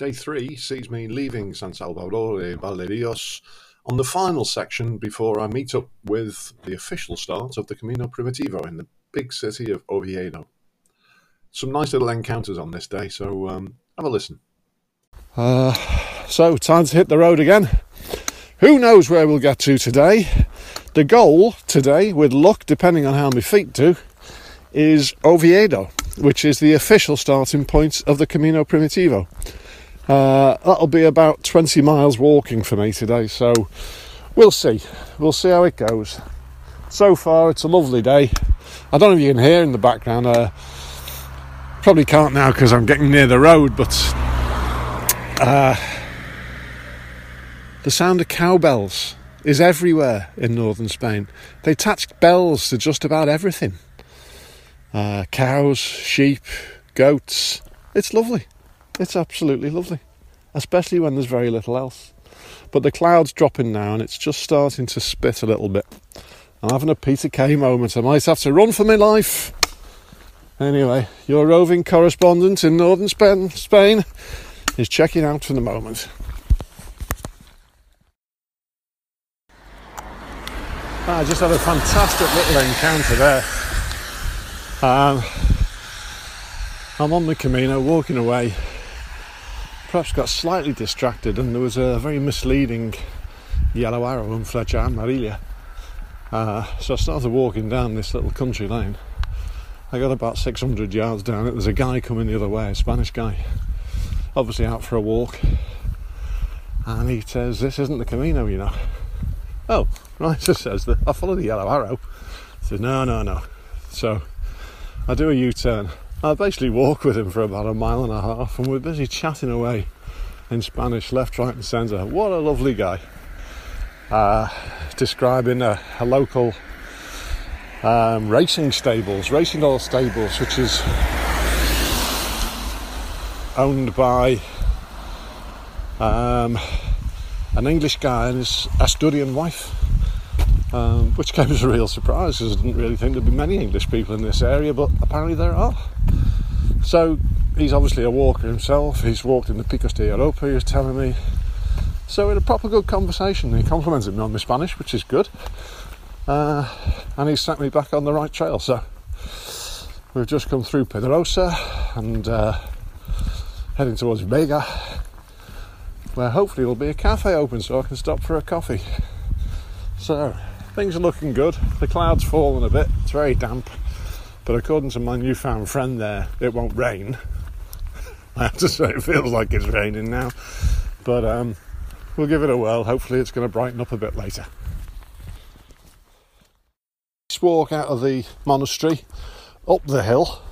Day three sees me leaving San Salvador de Valdedios on the final section before I meet up with the official start of the Camino Primitivo in the big city of Oviedo. Some nice little encounters on this day, so um, have a listen. Uh, so, time to hit the road again. Who knows where we'll get to today? The goal today, with luck, depending on how my feet do, is Oviedo, which is the official starting point of the Camino Primitivo. Uh, that'll be about 20 miles walking for me today, so we'll see. We'll see how it goes. So far, it's a lovely day. I don't know if you can hear in the background. Uh, probably can't now because I'm getting near the road, but uh, the sound of cowbells is everywhere in northern Spain. They attach bells to just about everything uh, cows, sheep, goats. It's lovely. It's absolutely lovely, especially when there's very little else. But the cloud's dropping now and it's just starting to spit a little bit. I'm having a Peter Kay moment. I might have to run for my life. Anyway, your roving correspondent in northern Spain is checking out for the moment. I just had a fantastic little encounter there. Um, I'm on the Camino walking away. Perhaps got slightly distracted, and there was a very misleading yellow arrow in Flecha Amarilla. Uh, so I started walking down this little country lane. I got about 600 yards down it. There's a guy coming the other way, a Spanish guy, obviously out for a walk. And he says, This isn't the Camino, you know. Oh, right, so says. I follow the yellow arrow. Said, No, no, no. So I do a U turn. I basically walk with him for about a mile and a half, and we're busy chatting away in Spanish, left, right, and centre. What a lovely guy. Uh, describing a, a local um, racing stables, racing oil stables, which is owned by um, an English guy and his Asturian wife um, which came as a real surprise because I didn't really think there'd be many English people in this area, but apparently there are. So he's obviously a walker himself. He's walked in the Picos de Europa, he was telling me. So we had a proper good conversation. He complimented me on my Spanish, which is good. Uh, and he sent me back on the right trail. So we've just come through Pedrosa and uh, heading towards Vega, where hopefully there'll be a cafe open so I can stop for a coffee. So things are looking good. The clouds fallen a bit. It's very damp, but according to my newfound friend there, it won't rain. I have to say, it feels like it's raining now, but um, we'll give it a whirl. Hopefully, it's going to brighten up a bit later. Let's walk out of the monastery up the hill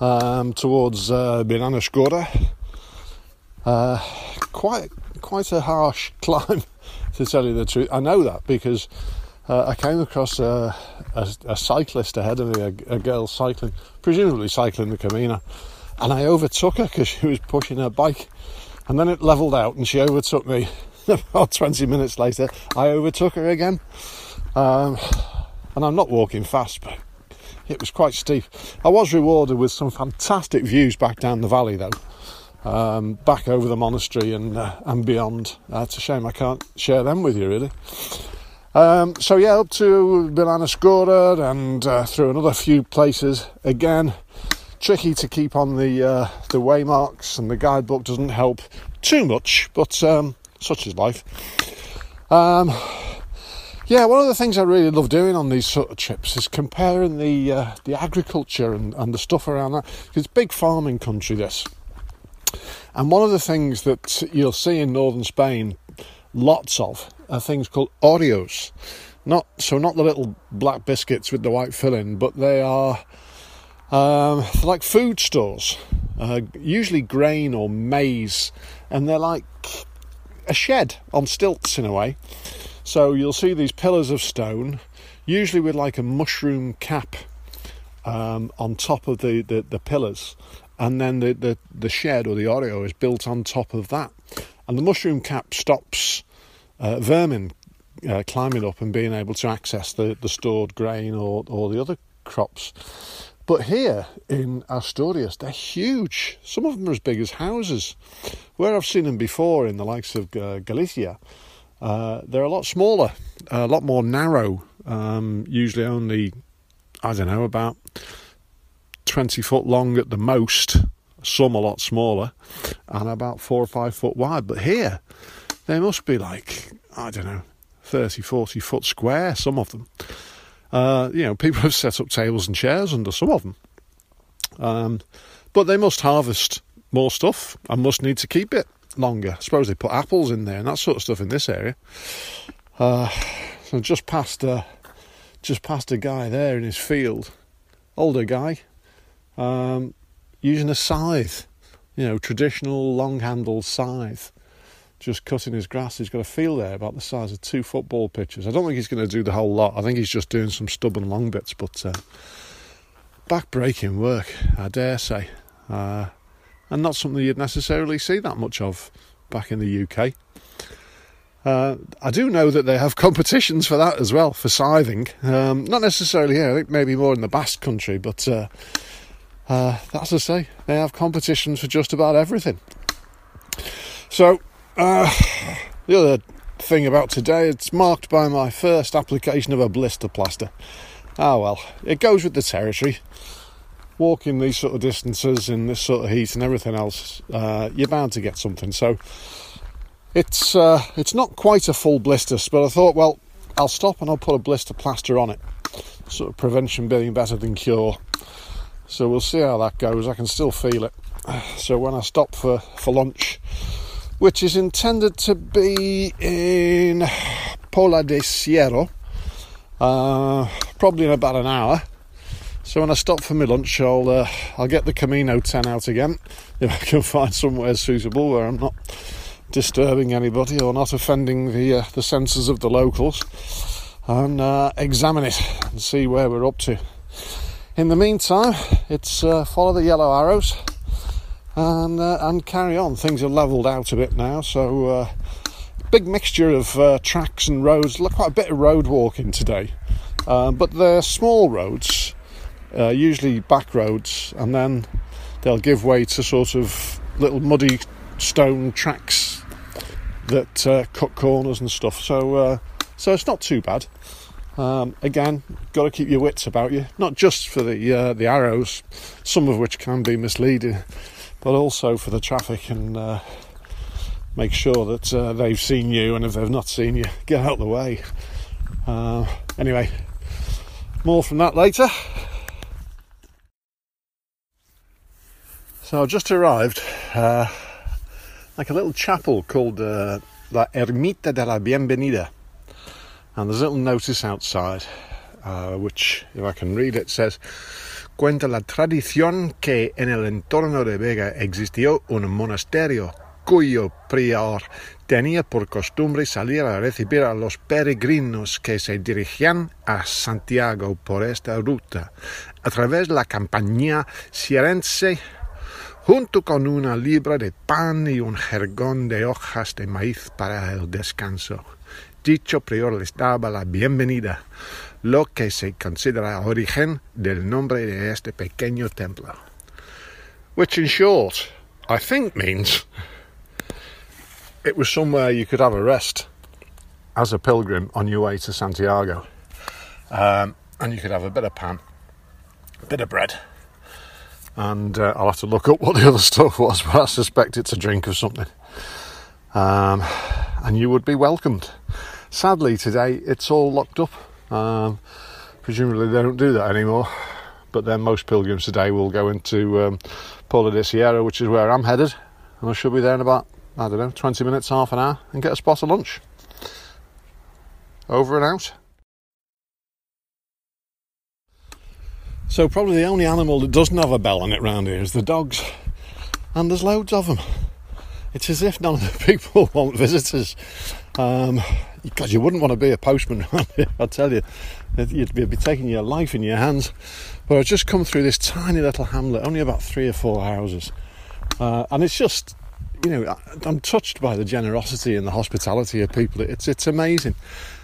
um, towards uh. Uh, quite quite a harsh climb to tell you the truth. I know that because uh, I came across a, a, a, cyclist ahead of me, a, a, girl cycling, presumably cycling the Camino, and I overtook her because she was pushing her bike. And then it levelled out and she overtook me. About 20 minutes later, I overtook her again. Um, and I'm not walking fast, but it was quite steep. I was rewarded with some fantastic views back down the valley, though um, back over the monastery and uh, and beyond. Uh, it's a shame I can't share them with you, really. Um, so yeah, up to Benanascora and uh, through another few places. Again, tricky to keep on the uh, the waymarks, and the guidebook doesn't help too much, but um, such is life. Um, yeah, one of the things I really love doing on these sort of trips is comparing the uh, the agriculture and, and the stuff around that. It's big farming country, this. And one of the things that you'll see in northern Spain, lots of, are things called hórreos. Not so, not the little black biscuits with the white filling, but they are um, like food stores, uh, usually grain or maize, and they're like a shed on stilts in a way. So you'll see these pillars of stone, usually with like a mushroom cap um, on top of the, the, the pillars, and then the, the, the shed or the hórreo is built on top of that. And the mushroom cap stops uh, vermin uh, climbing up and being able to access the, the stored grain or, or the other crops. But here in Asturias, they're huge. Some of them are as big as houses. Where I've seen them before in the likes of uh, Galicia, uh, they're a lot smaller, a lot more narrow, um, usually only, I don't know, about 20 foot long at the most, some a lot smaller, and about four or five foot wide. But here, they must be like, I don't know, 30, 40 foot square, some of them. Uh, you know, people have set up tables and chairs under some of them. Um, but they must harvest more stuff and must need to keep it longer. I suppose they put apples in there and that sort of stuff in this area. Uh, so just past, uh, just past a guy there in his field, older guy, um, using a scythe, you know, traditional long-handled scythe just cutting his grass. He's got a field there about the size of two football pitches. I don't think he's going to do the whole lot. I think he's just doing some stubborn long bits, but uh, back-breaking work, I dare say, uh, and not something you'd necessarily see that much of back in the UK. Uh, I do know that they have competitions for that as well, for scything. Um, not necessarily here, I think maybe more in the Basque country, but uh, uh, that's to say, they have competitions for just about everything. So, uh, the other thing about today, it's marked by my first application of a blister plaster. Ah well, it goes with the territory. Walking these sort of distances in this sort of heat and everything else, uh, you're bound to get something. So it's uh, it's not quite a full blister, but I thought, well, I'll stop and I'll put a blister plaster on it. Sort of prevention being better than cure. So we'll see how that goes. I can still feel it. So when I stop for, for lunch, which is intended to be in Pola de Siero, uh, probably in about an hour. So when I stop for my lunch, I'll uh, I'll get the Camino 10 out again if I can find somewhere suitable where I'm not disturbing anybody or not offending the uh, the senses of the locals, and uh, examine it and see where we're up to. In the meantime, it's uh, follow the yellow arrows and uh, and carry on. Things are levelled out a bit now, so uh, big mixture of uh, tracks and roads. Look, quite a bit of road walking today, uh, but they're small roads, uh, usually back roads, and then they'll give way to sort of little muddy stone tracks that cut corners and stuff. So so it's not too bad. Um, again, got to keep your wits about you, not just for the the arrows, some of which can be misleading but also for the traffic and uh, make sure that uh, they've seen you, and if they've not seen you, get out of the way. Uh, anyway, more from that later. So I just arrived, uh, like a little chapel called uh, La Ermita de la Bienvenida, and there's a little notice outside, uh, which, if I can read it, says cuenta la tradición que en el entorno de Vega existió un monasterio cuyo prior tenía por costumbre salir a recibir a los peregrinos que se dirigían a Santiago por esta ruta, a través de la campaña sierense, junto con una libra de pan y un jergón de hojas de maíz para el descanso. Dicho prior les daba la bienvenida, lo que se considera origen del nombre de este pequeño templo. Which, in short, I think means it was somewhere you could have a rest as a pilgrim on your way to Santiago. Um, and you could have a bit of pan, a bit of bread, and uh, I'll have to look up what the other stuff was, but I suspect it's a drink of something. Um, and you would be welcomed. Sadly, today it's all locked up. Um, presumably, they don't do that anymore. But then most pilgrims today will go into um, Pola de Siero, which is where I'm headed, and I should be there in about I don't know 20 minutes, half an hour, and get a spot of lunch. Over and out. So probably the only animal that doesn't have a bell on it round here is the dogs, and there's loads of them. It's as if none of the people want visitors. Um, because you wouldn't want to be a postman I tell you. You'd be taking your life in your hands. But I've just come through this tiny little hamlet, only about three or four houses. Uh, and it's just, you know, I'm touched by the generosity and the hospitality of people. It's, it's amazing.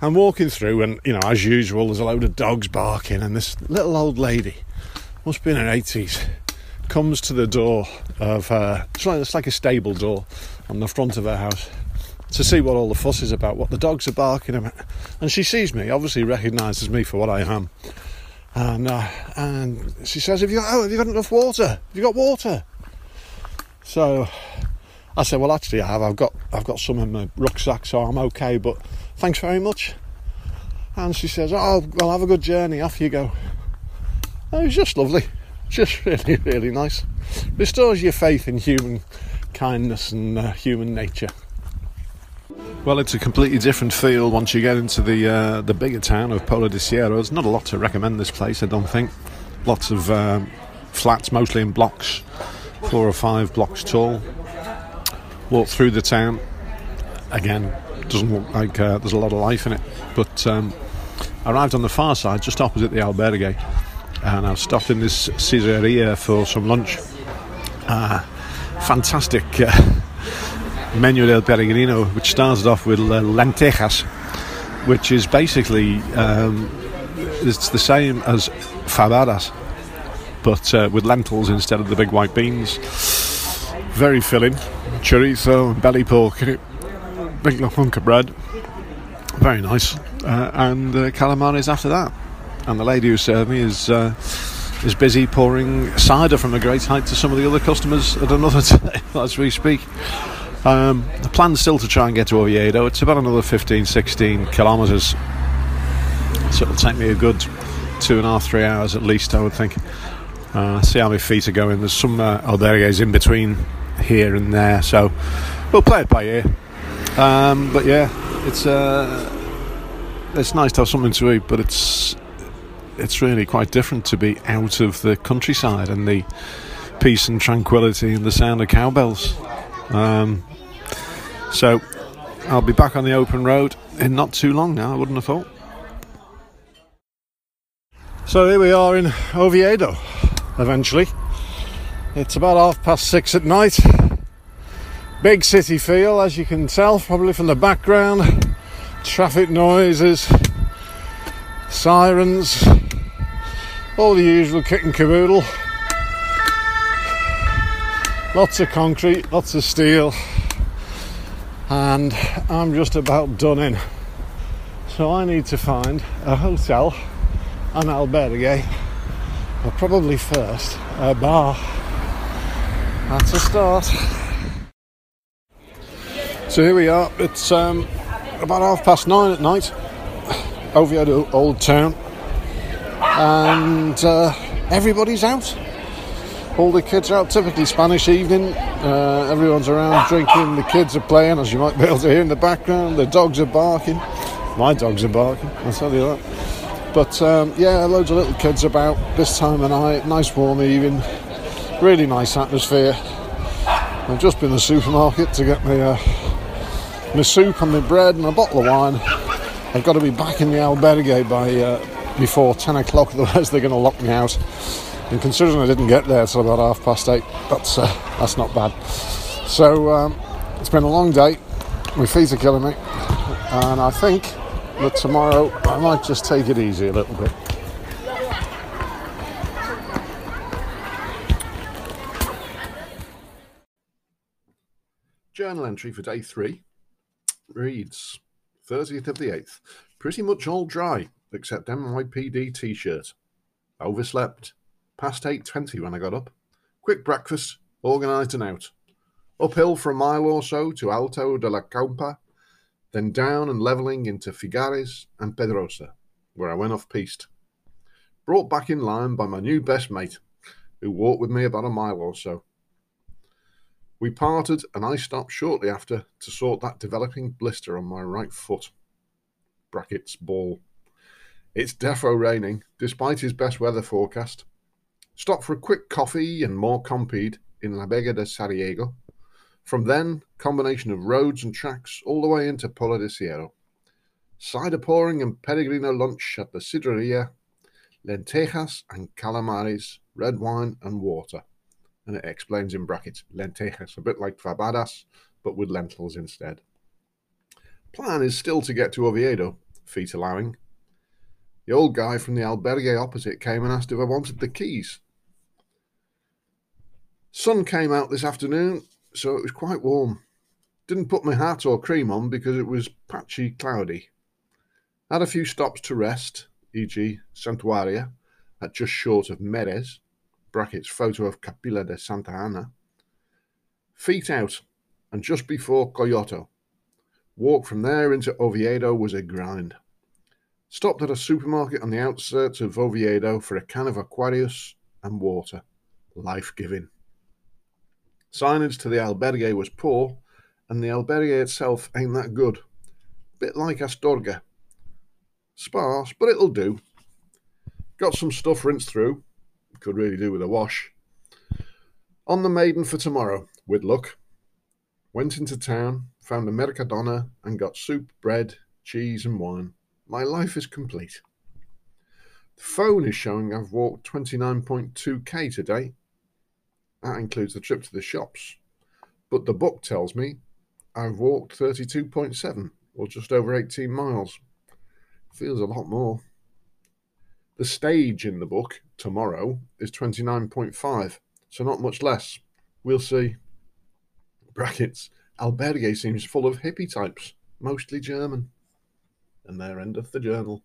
I'm walking through, and, you know, as usual, there's a load of dogs barking, and this little old lady must be in her 80s, comes to the door of like, it's like a stable door on the front of her house to see what all the fuss is about, what the dogs are barking about. And she sees me, obviously recognises me for what I am. And uh, and she says, have you, oh, have you got enough water? Have you got water? So I said, well, actually, I have. I've got I've got some in my rucksack, so I'm okay. But thanks very much. And she says, oh, well, have a good journey. Off you go. And it was just lovely, just really, really nice. Restores your faith in human kindness and uh, human nature. Well, it's a completely different feel once you get into the uh, the bigger town of Pola de Siero. There's not a lot to recommend this place, I don't think. Lots of um, flats, mostly in blocks, four or five blocks tall. Walk through the town. Again, doesn't look like uh, there's a lot of life in it. But um, I arrived on the far side, just opposite the albergue, and I stopped in this Sidreria for some lunch. Uh, fantastic uh, menu del Peregrino, which started off with uh, lentejas, which is basically um, it's the same as fabadas, but uh, with lentils instead of the big white beans. Very filling, chorizo, belly pork in it, big lump of bread. Very nice, uh, and uh, calamares after that. And the lady who served me is uh, is busy pouring cider from a great height to some of the other customers at another time as we speak. Um, the plan's still to try and get to Oviedo. It's about another 15, 16 kilometres. So it'll take me a good two and a half, three hours at least, I would think. Uh, see how my feet are going. There's some uh, albergues in between here and there, so we'll play it by ear. Um, but yeah, it's uh, it's nice to have something to eat, but it's it's really quite different to be out of the countryside and the peace and tranquility and the sound of cowbells. Um, so I'll be back on the open road in not too long now, I wouldn't have thought. So here we are in Oviedo, eventually. It's about half past six at night. Big city feel, as you can tell, probably from the background. Traffic noises, sirens, all the usual kit and caboodle. Lots of concrete, lots of steel, and I'm just about done in. So I need to find a hotel, an albergue, but probably first a bar. That's a start. So here we are. It's um, about half past nine at night. over Oviedo Old Town, and uh, everybody's out. All the kids are out. Typically Spanish evening. Uh, everyone's around drinking. The kids are playing, as you might be able to hear in the background. The dogs are barking. My dogs are barking. I'll tell you that. But um, yeah, loads of little kids about this time of night. Nice warm evening. Really nice atmosphere. I've just been to the supermarket to get my uh, my soup and my bread and a bottle of wine. I've got to be back in the albergue by uh, before 10 o'clock, otherwise they're going to lock me out. And considering I didn't get there till about half past eight, that's uh, that's not bad. So um, it's been a long day. My feet are killing me, and I think that tomorrow I might just take it easy a little bit. Journal entry for day three reads 30th of the 8th. Pretty much all dry, except NYPD t shirt. Overslept. Past 8.20 when I got up. Quick breakfast, organised and out. Uphill for a mile or so to Alto de la Campa, then down and levelling into Figueres and Pedrosa, where I went off piste. Brought back in line by my new best mate, who walked with me about a mile or so. We parted, and I stopped shortly after to sort that developing blister on my right foot. Brackets ball. It's defo raining, despite his best weather forecast. Stopped for a quick coffee and more Compeed in La Vega de Sariego. From then, combination of roads and tracks all the way into Pola de Siero. Cider pouring and peregrino lunch at the Sidreria, lentejas and calamares, red wine and water. And it explains in brackets lentejas, a bit like fabadas, but with lentils instead. Plan is still to get to Oviedo, feet allowing. The old guy from the albergue opposite came and asked if I wanted the keys. Sun came out this afternoon, so it was quite warm. Didn't put my hat or cream on because it was patchy cloudy. Had a few stops to rest, e.g., Santuaria, at just short of Meres, brackets photo of Capilla de Santa Ana. Feet out, and just before Coyoto. Walk from there into Oviedo was a grind. Stopped at a supermarket on the outskirts of Oviedo for a can of Aquarius and water. Life giving. Signage to the albergue was poor, and the albergue itself ain't that good. Bit like Astorga. Sparse, but it'll do. Got some stuff rinsed through. Could really do with a wash. On the maiden for tomorrow, with luck. Went into town, found a Mercadona, and got soup, bread, cheese, and wine. My life is complete. The phone is showing I've walked 29.2k today. That includes the trip to the shops. But the book tells me I've walked 32.7, or just over 18 miles. Feels a lot more. The stage in the book, tomorrow, is 29.5, so not much less. We'll see. Brackets. Albergue seems full of hippie types, mostly German. And there endeth the journal.